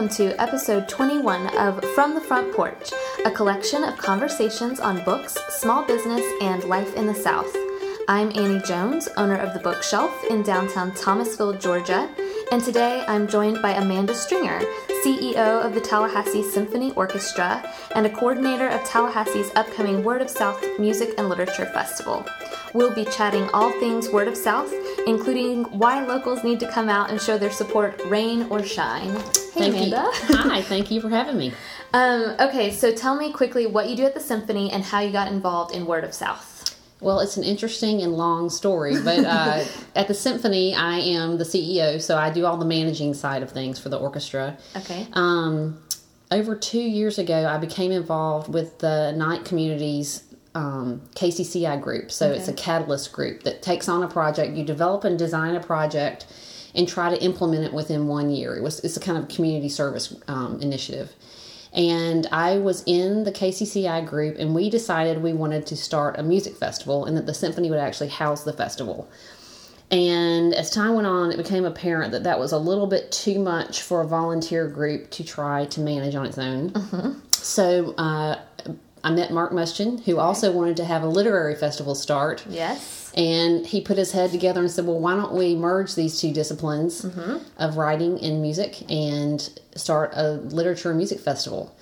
welcome to episode 21 of From the Front Porch, a collection of conversations on books, small business, and life in the South. I'm Annie Jones, owner of the Bookshelf in downtown Thomasville, Georgia, and today I'm joined by Amanda Stringer, CEO of the Tallahassee Symphony Orchestra and a coordinator of Tallahassee's upcoming Word of South Music and Literature Festival. We'll be chatting all things Word of South, including why locals need to come out and show their support, rain or shine. Hey, Thank Amanda. You. Hi, thank you for having me. Um, okay, so tell me quickly what you do at the symphony and how you got involved in Word of South. Well, it's an interesting and long story, but uh, at the symphony, I am the CEO, so I do all the managing side of things for the orchestra. Okay. Um, over two years ago, I became involved with the Knight Communities um, KCCI group. So it's a catalyst group that takes on a project. You develop and design a project and try to implement it within one year. It was it's a kind of community service um, initiative. And I was in the KCCI group, and we decided we wanted to start a music festival and that the symphony would actually house the festival. And as time went on, it became apparent that that was a little bit too much for a volunteer group to try to manage on its own. So uh, I met Mark Mustian, who also wanted to have a literary festival start. Yes. And he put his head together and said, Well, why don't we merge these two disciplines of writing and music and start a literature and music festival?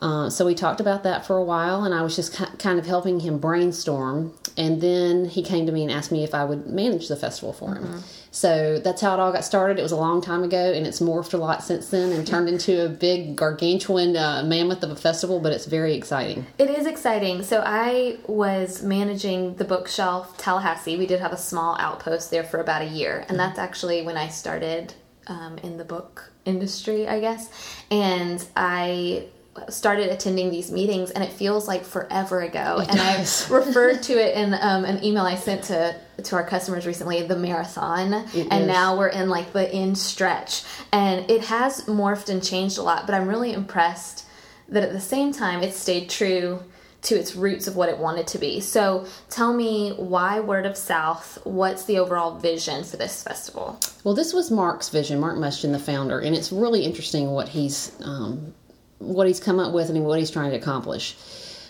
Uh, so we talked about that for a while, and I was just ki- kind of helping him brainstorm. And then he came to me and asked me if I would manage the festival for him. So that's how it all got started. It was a long time ago, and it's morphed a lot since then and turned into a big gargantuan uh, mammoth of a festival, but it's very exciting. It is exciting. So I was managing the bookshelf Tallahassee. We did have a small outpost there for about a year, and that's actually when I started um, in the book industry, I guess. And I started attending these meetings, and it feels like forever ago. and does. I referred to it in um, an email I sent to to our customers recently, the marathon, and is. now we're in like the end stretch, and it has morphed and changed a lot. But I'm really impressed that at the same time it stayed true to its roots of what it wanted to be. So tell me why Word of South? What's the overall vision for this festival? Well, this was Mark's vision, Mark Mustian, the founder, and it's really interesting what he's um, what he's come up with and what he's trying to accomplish.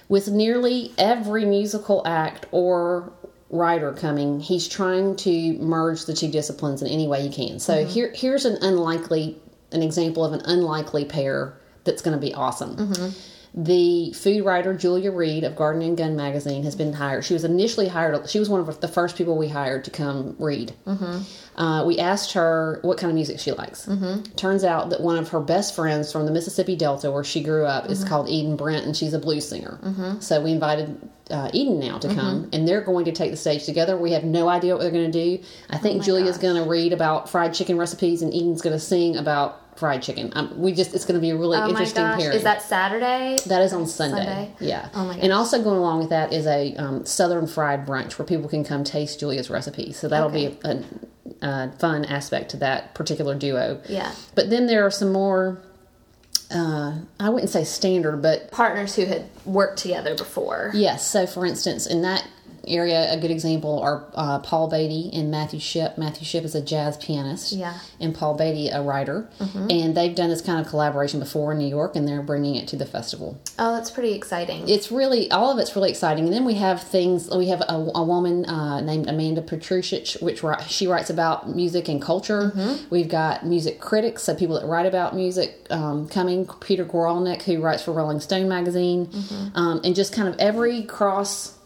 With nearly every musical act or writer coming, he's trying to merge the two disciplines in any way he can. So mm-hmm. here, here's an unlikely, an example of an unlikely pair that's going to be awesome. Mm-hmm. The food writer Julia Reed of Garden and Gun magazine has been hired. She was initially hired. She was one of the first people we hired to come read. Mm-hmm. Uh, we asked her what kind of music she likes. Mm-hmm. Turns out that one of her best friends from the Mississippi Delta, where she grew up, is mm-hmm. called Eden Brent, and she's a blues singer. So we invited uh, Eden now to come, and they're going to take the stage together. We have no idea what they're going to do. I oh think Julia's going to read about fried chicken recipes, and Eden's going to sing about fried chicken. Um, we just it's going to be a really Oh my interesting gosh, pairing. is that Saturday? That is on Sunday. Sunday? Yeah. Oh my And also going along with that is a um, Southern fried brunch where people can come taste Julia's recipe. So that'll Okay. be a, a, a fun aspect to that particular duo. Yeah. But then there are some more. Uh, I wouldn't say standard, but Partners who had worked together before. yes. So, for instance, in that area, a good example are uh, Paul Beatty and Matthew Shipp. Matthew Shipp is a jazz pianist, Yeah. and Paul Beatty a writer, and they've done this kind of collaboration before in New York, and they're bringing it to the festival. Oh, that's pretty exciting. it's really all of it's really exciting and then we have things we have a, a woman uh, named amanda petrusich which she writes about music and culture we've got music critics so people that write about music um, coming peter guralnick who writes for rolling stone magazine um, and just kind of every cross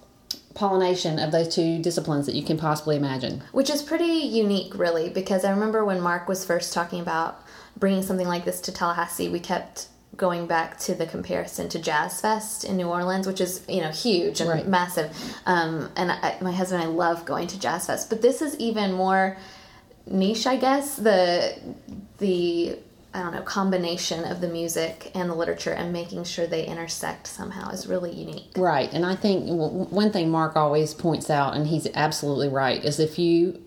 pollination of those two disciplines that you can possibly imagine Which is pretty unique, really, because I remember when Mark was first talking about bringing something like this to Tallahassee, we kept going back to the comparison to Jazz Fest in New Orleans, which is you know huge and Right. massive. Um, and I, my husband and I love going to Jazz Fest, but this is even more niche, I guess. The the I don't know combination of the music and the literature and making sure they intersect somehow is really unique. Right. And I think one thing Mark always points out, and he's absolutely right, is if you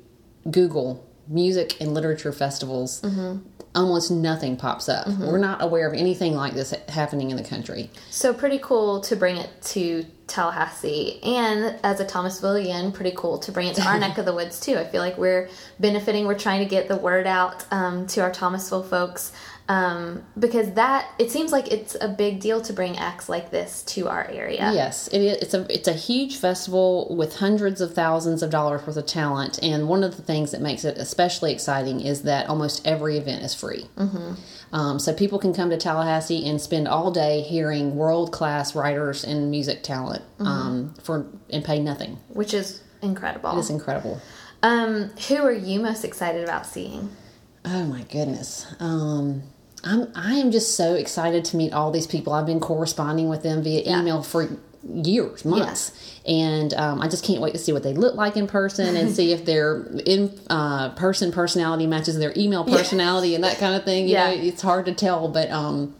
Google music and literature festivals, mm-hmm. Almost nothing pops up. We're not aware of anything like this happening in the country. So pretty cool to bring it to Tallahassee, and as a Thomasvilleian, pretty cool to bring it to our neck of the woods too. I feel like we're benefiting. We're trying to get the word out um, to our Thomasville folks um, because that it seems like it's a big deal to bring acts like this to our area. Yes, it is. It's a it's a huge festival with hundreds of thousands of dollars worth of talent, and one of the things that makes it especially exciting is that almost every event is free. Mm-hmm. Um, so people can come to Tallahassee and spend all day hearing world class writers and music talent Mm-hmm. um, for and pay nothing. which is incredible. It's incredible. Um, who are you most excited about seeing? Oh my goodness. I'm I am just so excited to meet all these people. I've been corresponding with them via Yeah. email for years, months, and um, I just can't wait to see what they look like in person and see if their in uh, person personality matches their email personality and that kind of thing. You Yeah. know, it's hard to tell, but um,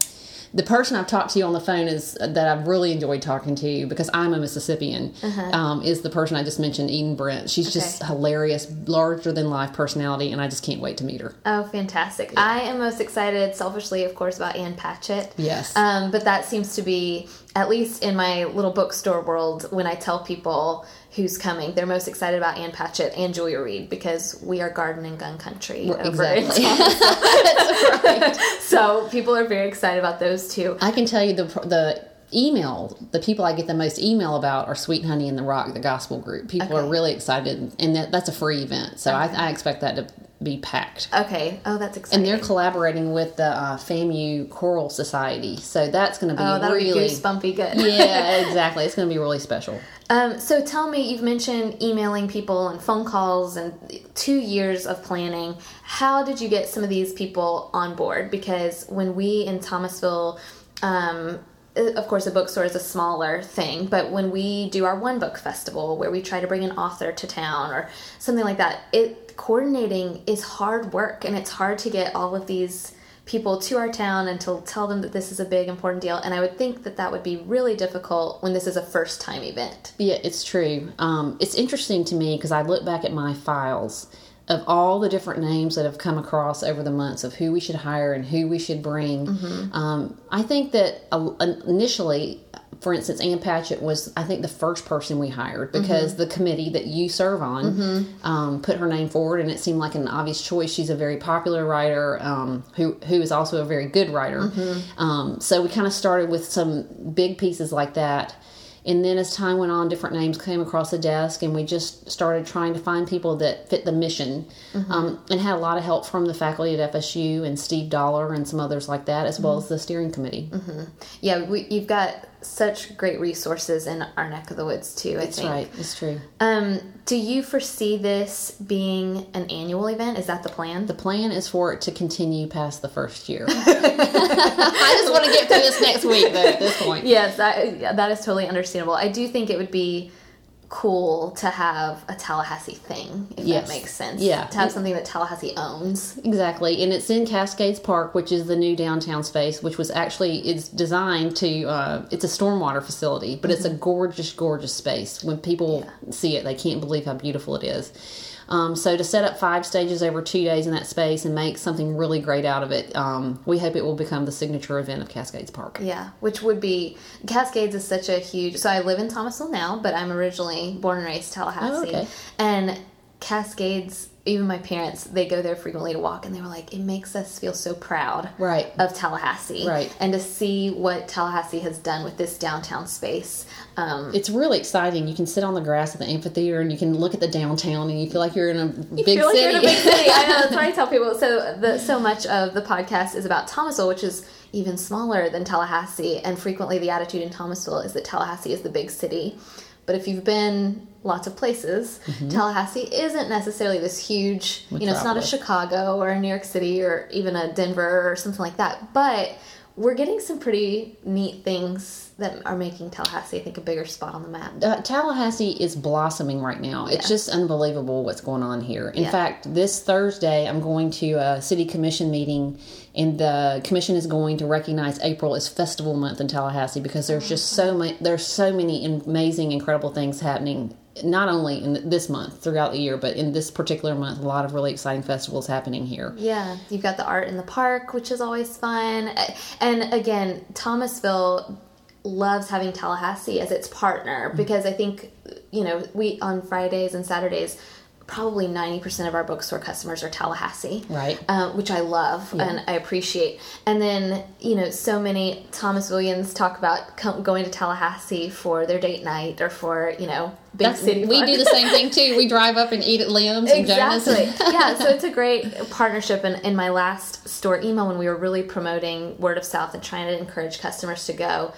the person I've talked to you on the phone is that I've really enjoyed talking to you because I'm a Mississippian. Um, is the person I just mentioned, Eden Brent. She's just Uh-huh. Hilarious, larger than life personality, and I just can't wait to meet her. Oh, fantastic. I am most excited, selfishly, of course, about Ann Patchett. Yes. Um, but that seems to be, at least in my little bookstore world, when I tell people who's coming, they're most excited about Ann Patchett and Julia Reed because we are garden and gun country exactly. Thomasville. So people are very excited about those two. I can tell you the the email, the people I get the most email about are Sweet Honey and the Rock, the gospel group. People are really excited, and that, that's a free event, so I, I expect that to be packed. Okay. Oh, that's exciting. And they're collaborating with the uh, FAMU Choral Society, so that's going to be oh, that'll really. be goosebumpy good. yeah, exactly. It's going to be really special. Um, so tell me, you've mentioned emailing people and phone calls and two years of planning. How did you get some of these people on board? Because when we in Thomasville, um, of course, a bookstore is a smaller thing, but when we do our one book festival where we try to bring an author to town or something like that, it coordinating is hard work and it's hard to get all of these people to our town and to tell them that this is a big important deal and i would think that that would be really difficult when this is a first time event Yeah, it's true. Um, it's interesting to me because I look back at my files of all the different names that have come across over the months of who we should hire and who we should bring. Um, I think that uh, initially, for instance, Ann Patchett was, I think, the first person we hired because the committee that you serve on um, put her name forward, and it seemed like an obvious choice. She's a very popular writer um, who who is also a very good writer. Um, so we kind of started with some big pieces like that. And then as time went on, different names came across the desk, and we just started trying to find people that fit the mission. Mm-hmm. Um, and had a lot of help from the faculty at FSU and Steve Dollar and some others like that, as well mm-hmm. as the steering committee. Mm-hmm. yeah we, you've got such great resources in our neck of the woods too i That's think right. It's true. um, do you foresee this being an annual event is that the plan The plan is for it to continue past the first year. I just want to get through this next week, though, at this point. yes that is totally understandable i do think it would be cool to have a tallahassee thing if Yes. that makes sense Yeah. to have something that tallahassee owns Exactly, and it's in Cascades Park, which is the new downtown space, which was actually it's designed to. Uh, it's a stormwater facility, but it's a gorgeous, gorgeous space. When people see it, they can't believe how beautiful it is. Um, so to set up five stages over two days in that space and make something really great out of it, um, we hope it will become the signature event of Cascades Park. Yeah, which would be Cascades is such a huge. So I live in Thomasville now, but I'm originally born and raised Tallahassee, Oh, okay. and Cascades. Even my parents, they go there frequently to walk, and they were like, "It makes us feel so proud, Right. of Tallahassee, Right. And to see what Tallahassee has done with this downtown space, um, It's really exciting. You can sit on the grass at the amphitheater and you can look at the downtown and you feel like you're in a big feel like city. you're in a big city. I know that's what I tell people. So the so much of the podcast is about Thomasville, which is even smaller than Tallahassee, and frequently the attitude in Thomasville is that Tallahassee is the big city. But if you've been lots of places, Tallahassee isn't necessarily this huge. You know, it's not a Chicago or a New York City or even a Denver or something like that. But we're getting some pretty neat things that are making Tallahassee, I think, a bigger spot on the map. uh, Tallahassee is blossoming right now. It's just unbelievable what's going on here. In Yeah. fact, this Thursday I'm going to a city commission meeting, and the commission is going to recognize April as Festival Month in Tallahassee because there's just so many there's so many amazing, incredible things happening. Not only in this month, throughout the year, but in this particular month, a lot of really exciting festivals happening here. Yeah, you've got the art in the park, which is always fun. And again, Thomasville loves having Tallahassee as its partner mm-hmm. because I think, you know, we on Fridays and Saturdays probably 90% of our bookstore customers are Tallahassee. Right. Uh, which I love and I appreciate. And then, you know, so many Thomasvilleians talk about com- going to Tallahassee for their date night or for, you know, big That's, city. we do the same thing too. We drive up and eat at Liam's and Jonas. Exactly. yeah, so it's a great partnership. And in my last store email, when we were really promoting Word of South and trying to encourage customers to go,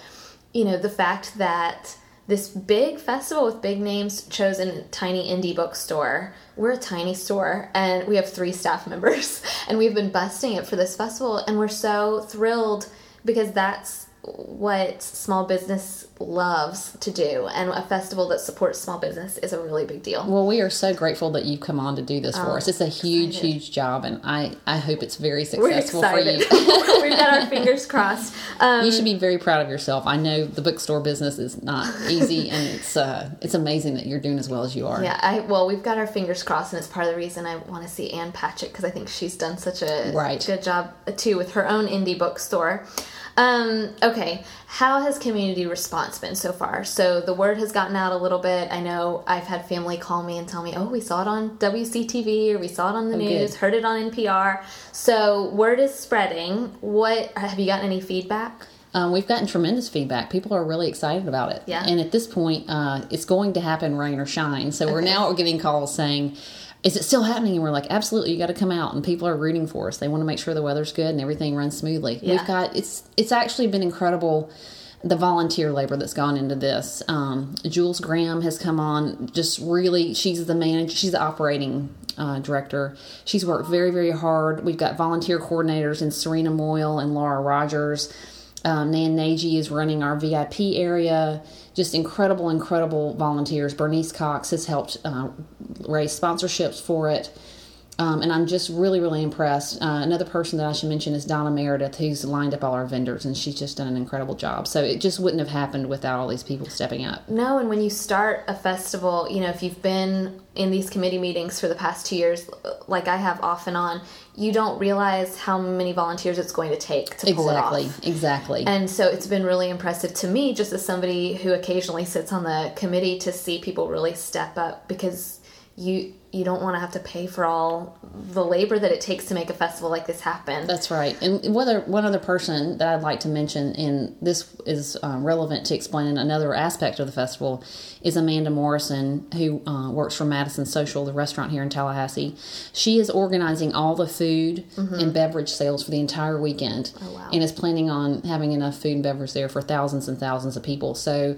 you know, the fact that this big festival with big names chose a tiny indie bookstore. We're a tiny store and we have three staff members and we've been busting it for this festival and we're so thrilled because that's what small business loves to do and a festival that supports small business is a really big deal. Well, we are so grateful that you've come on to do this for us. It's a huge, excited. huge job, and I, I hope it's very successful for you. We've got our fingers crossed. Um, you should be very proud of yourself. I know the bookstore business is not easy, and it's uh, it's amazing that you're doing as well as you are. yeah, I well, we've got our fingers crossed, and it's part of the reason I want to see Ann Patchett because I think she's done such a Right. good job too with her own indie bookstore. Um, okay, how has community response been so far? So the word has gotten out a little bit. I know I've had family call me and tell me, "Oh, we saw it on WCTV or we saw it on the good. news, heard it on NPR." So word is spreading. What have you gotten any feedback? Um, we've gotten tremendous feedback. People are really excited about it. Yeah. And at this point, uh, it's going to happen rain or shine. So we're now getting calls saying, "Is it still happening?" And we're like, "Absolutely, you got to come out." And people are rooting for us. They want to make sure the weather's good and everything runs smoothly. Yeah. We've got it's it's actually been incredible. The volunteer labor that's gone into this. Um, Jules Graham has come on. Just really, she's the manager. She's the operating uh, director. She's worked very, very hard. We've got volunteer coordinators in Serena Moyle and Laura Rogers. Um, Nan Nagy is running our VIP area. Just incredible, incredible volunteers. Bernice Cox has helped uh, raise sponsorships for it. Um, and I'm just really, really impressed. Uh, another person that I should mention is Donna Meredith, who's lined up all our vendors, and she's just done an incredible job. So it just wouldn't have happened without all these people stepping up. No, and when you start a festival, you know, if you've been in these committee meetings for the past two years, like I have off and on, you don't realize how many volunteers it's going to take to pull Exactly, it off. exactly. And so it's been really impressive to me, just as somebody who occasionally sits on the committee, to see people really step up because you you don't want to have to pay for all the labor that it takes to make a festival like this happen. That's right. And one other, one other person that I'd like to mention, and this is um, relevant to explaining another aspect of the festival, is Amanda Morrison, who uh, works for Madison Social, the restaurant here in Tallahassee. She is organizing all the food and beverage sales for the entire weekend, Mm-hmm. Oh, wow. and is planning on having enough food and beverage there for thousands and thousands of people. So.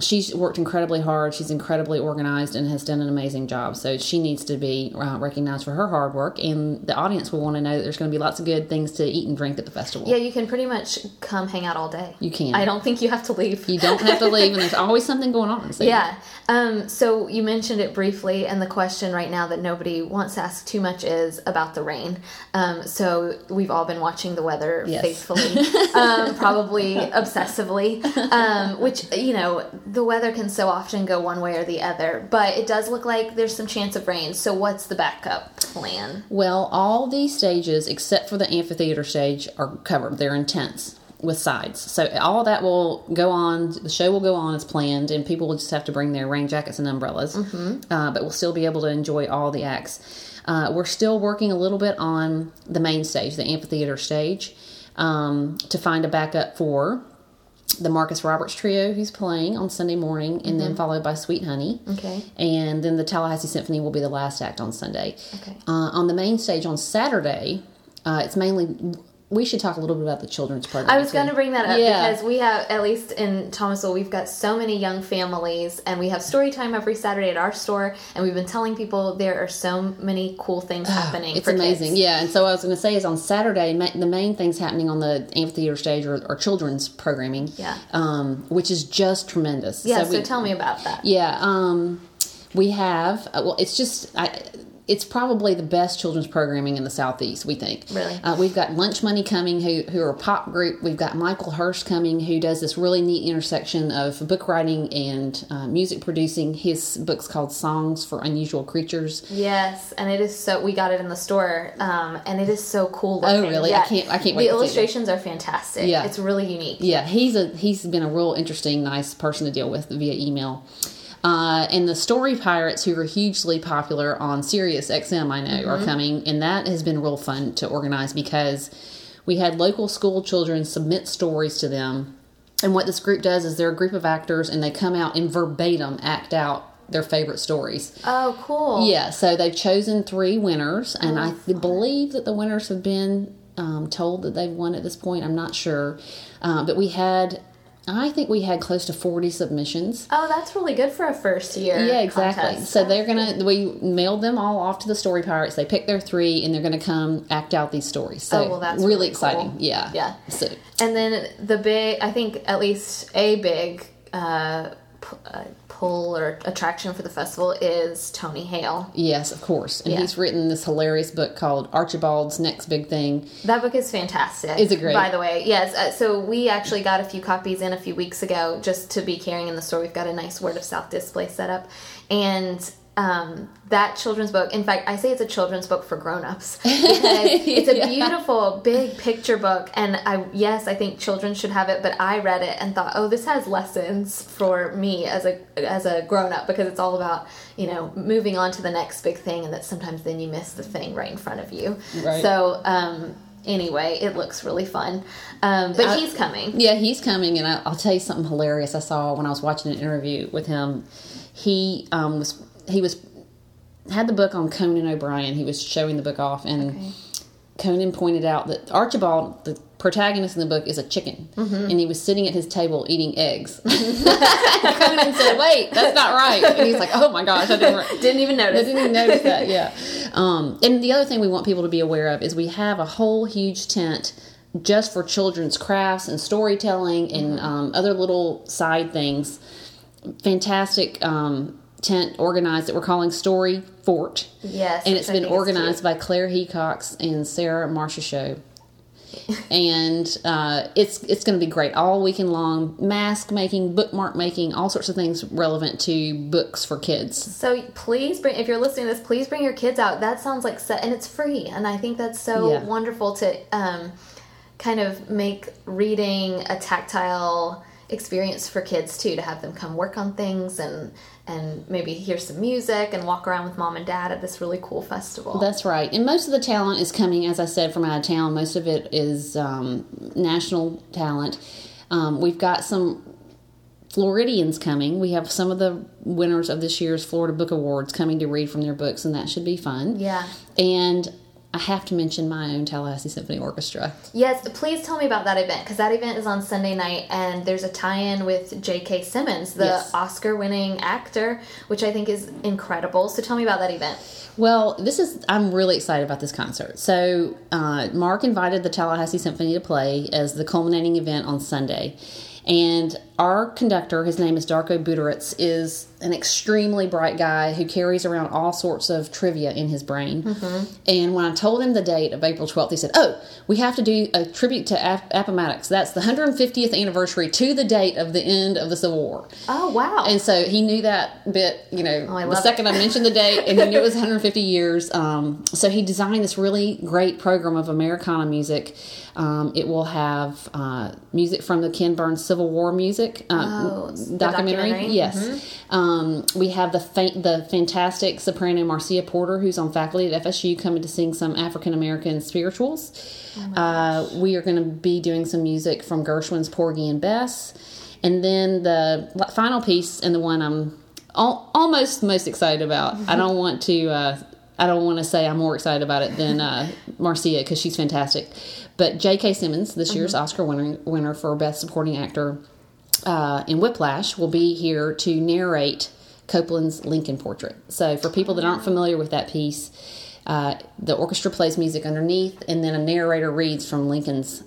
She's worked incredibly hard. She's incredibly organized and has done an amazing job. So she needs to be uh, recognized for her hard work, and the audience will want to know that there's going to be lots of good things to eat and drink at the festival. yeah, you can pretty much come hang out all day. You can. I don't think you have to leave. You don't have to leave, and there's always something going on. So Yeah. Um, so you mentioned it briefly, and the question right now that nobody wants to ask too much is about the rain. Um, so we've all been watching the weather Yes. faithfully, um, probably obsessively, um, which, you know, the weather can so often go one way or the other, but it does look like there's some chance of rain. So what's the backup plan? Well, all these stages except for the amphitheater stage are covered. They're in tents with sides. So all that will go on. The show will go on as planned, and people will just have to bring their rain jackets and umbrellas. Mm-hmm. Uh, but we'll still be able to enjoy all the acts. Uh, we're still working a little bit on the main stage, the amphitheater stage, um, to find a backup for the Marcus Roberts trio who's playing on Sunday morning, and then followed by Sweet Honey. Okay. And then the Tallahassee Symphony will be the last act on Sunday. Okay. Uh, on the main stage on Saturday, uh, it's mainly. We should talk a little bit about the children's program. I was going to bring that up Yeah. because we have, at least in Thomasville, we've got so many young families, and we have story time every Saturday at our store. And we've been telling people there are so many cool things happening. Ah, It's amazing, kids. yeah. And so I was going to say is on Saturday, ma- the main things happening on the amphitheater stage are, are children's programming, Yeah. um, which is just tremendous. Yeah. So, we- tell me about that. Yeah, um, we have. Uh, well, it's just. I, it's probably the best children's programming in the southeast. We think. Really? Uh, we've got Lunch Money coming, who who are a pop group. We've got Michael Hearst coming, who does this really neat intersection of book writing and uh, music producing. His book's called Songs for Unusual Creatures. Yes, and it is so. We got it in the store, um, and it is so cool. Oh, Looking. really? I can't- I can't wait The illustrations are fantastic. Yeah. it's really unique. Yeah, he's a he's been a real interesting, nice person to deal with via email. Uh, and the Story Pirates, who are hugely popular on Sirius XM, I know, are coming, and that has been real fun to organize because we had local school children submit stories to them. And what this group does is they're a group of actors, and they come out and verbatim act out their favorite stories. Oh, cool. Yeah, so they've chosen three winners, and I th- believe that the winners have been um, told that they've won at this point. I'm not sure, uh, but we had, I think we had close to 40 submissions. Oh, that's really good for a first year. Yeah, exactly. contest. So they're gonna we mailed them all off to the Story Pirates. They picked their three, and they're gonna come act out these stories. So Oh, well, that's really, really exciting. cool. Yeah, Yeah. So And then the big, I think at least a big uh, uh, pull or attraction for the festival is Tony Hale. yes, of course. And Yeah. he's written this hilarious book called Archibald's Next Big Thing. That book is fantastic. Is it great? By the way, yes. Uh, so we actually got a few copies in a few weeks ago just to be carrying in the store. We've got a nice Word of South display set up. And um, that children's book, in fact, I say it's a children's book for grown-ups because it's a beautiful big picture book. And I, yes, I think children should have it, but I read it and thought, oh, this has lessons for me as a, as a grown-up because it's all about, you know, moving on to the next big thing and that sometimes then you miss the thing right in front of you. Right. So, um, anyway, it looks really fun. Um, but I- he's coming. Yeah, he's coming, and I, I'll tell you something hilarious. I saw when I was watching an interview with him. He um, was he was had the book on Conan O'Brien. He was showing the book off, and Okay. Conan pointed out that Archibald, the protagonist in the book, is a chicken, Mm-hmm. and he was sitting at his table eating eggs. Conan said, "Wait, that's not right," and he's like, "Oh my gosh, I didn't." Didn't even I notice. didn't even notice that. Yeah. Um, and the other thing we want people to be aware of is we have a whole huge tent just for children's crafts and storytelling and Mm-hmm. um, other little side things. Fantastic um, tent organized that we're calling Story Fort. Yes, And it's been organized by Claire Hecox and Sarah Marcia Show. and uh, it's it's going to be great all weekend long. Mask making, bookmark making, all sorts of things relevant to books for kids. So please bring, if you're listening to this, please bring your kids out. That sounds like, set, and it's free. And I think that's so Yeah. wonderful to um, kind of make reading a tactile experience for kids too, to have them come work on things and and maybe hear some music and walk around with mom and dad at this really cool festival. That's right. And most of the talent is coming, as I said, from out of town. Most of it is um, national talent. Um, we've got some Floridians coming. We have some of the winners of this year's Florida Book Awards coming to read from their books, and that should be fun. yeah. And I have to mention my own Tallahassee Symphony Orchestra. Yes, please tell me about that event because that event is on Sunday night and there's a tie-in with J.K. Simmons, the Yes. Oscar-winning actor, which I think is incredible. So tell me about that event. Well, this is, I'm really excited about this concert. So, uh, Mark invited the Tallahassee Symphony to play as the culminating event on Sunday. And our conductor, his name is Darko Butorac, is an extremely bright guy who carries around all sorts of trivia in his brain. And when I told him the date of April 12th, he said, Oh, we have to do a tribute to Ap- Appomattox. That's the 150th anniversary to the date of the end of the Civil War. Oh, wow. And so he knew that bit, you know, Oh, the second I mentioned the date, and he knew it was 150 years. Um, so he designed this really great program of Americana music. Um, it will have uh, music from the Ken Burns Civil War music uh, Oh, documentary. documentary? Yes. Um, we have the fa- the fantastic soprano Marcia Porter, who's on faculty at FSU, coming to sing some African American spirituals. uh, we are going to be doing some music from Gershwin's Porgy and Bess. And then the final piece, and the one I'm al- almost most excited about. I don't want to. Uh, I don't want to say I'm more excited about it than uh, Marcia because she's fantastic. But J.K. Simmons, this year's Oscar winner, winner for Best Supporting Actor uh, in Whiplash, will be here to narrate Copland's Lincoln Portrait. So, for people that aren't familiar with that piece, uh, the orchestra plays music underneath, and then a narrator reads from Lincoln's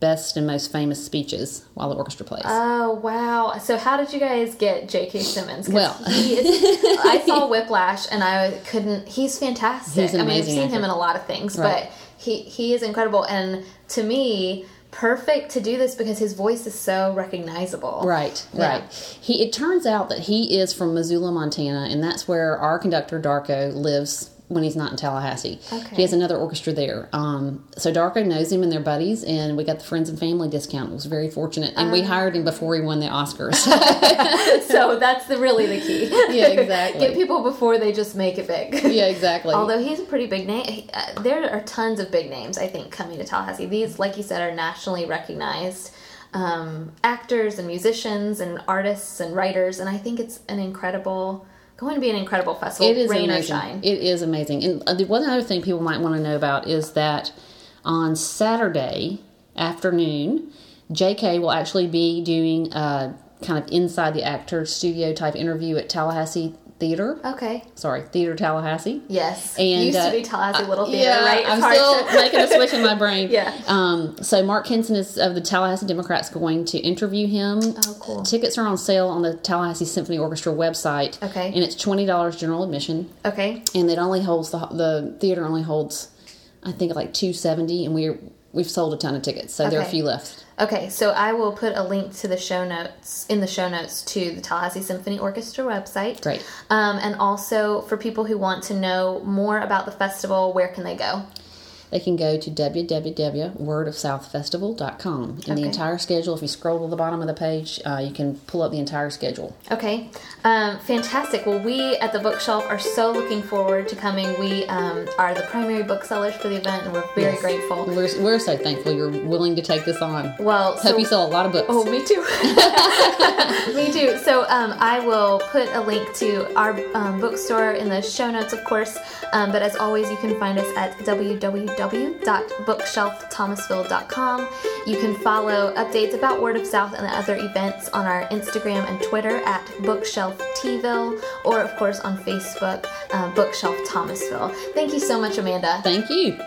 best and most famous speeches while the orchestra plays. Oh wow! So how did you guys get J.K. Simmons? Well- is, I saw Whiplash and I couldn't. He's fantastic. He's I mean, I've seen him in a lot of things, Right. but he he is incredible. And to me, perfect to do this because his voice is so recognizable. Right, Yeah. right. He it turns out that he is from Missoula, Montana, and that's where our conductor Darko lives when he's not in Tallahassee. Okay. He has another orchestra there. Um, so Darko knows him and they're buddies, and we got the friends and family discount. It was very fortunate, and Ah. we hired him before he won the Oscars. so that's the really the key. Yeah, exactly. Get people before they just make it big. yeah, exactly. Although he's a pretty big name, he- uh, there are tons of big names I think coming to Tallahassee. These, like you said, are nationally recognized um, actors and musicians and artists and writers, and I think it's an incredible, going to be an incredible festival. It is rain amazing. or shine. It is amazing. And uh, the one other thing people might want to know about is that on Saturday afternoon, JK will actually be doing a kind of inside the actor studio type interview at Tallahassee Theater. okay. Sorry, Theater Tallahassee. Yes. And, used uh, to be Tallahassee Little Theater, yeah, right? It's I'm still to- making a switch in my brain. Yeah. Um, so Mark Hinson is of the Tallahassee Democrats going to interview him. Oh, cool. Tickets are on sale on the Tallahassee Symphony Orchestra website. Okay. And it's twenty dollars general admission, Okay. and it only holds the the theater only holds, I think like two seventy, and we're we've sold a ton of tickets, so there are a few left. Okay, so I will put a link to the show notes in the show notes to the Tallahassee Symphony Orchestra website. Great. Um, and also for people who want to know more about the festival, where can they go? They can go to www.wordofsouthfestival.com. And Okay. the entire schedule, if you scroll to the bottom of the page, uh, you can pull up the entire schedule. Okay, um, fantastic. Well, we at the Bookshelf are so looking forward to coming. We um, are the primary booksellers for the event, and we're very Yes. grateful. We're, we're so thankful you're willing to take this on. Well, Hope so you sell a lot of books. Oh, me too. um, I will put a link to our um, bookstore in the show notes, of course. Um, but as always, you can find us at www.bookshelfthomasville.com. You can follow updates about Word of South and other events on our Instagram and Twitter at Bookshelf Tville, or of course on Facebook, uh, Bookshelf Thomasville. Thank you so much, Amanda. Thank you.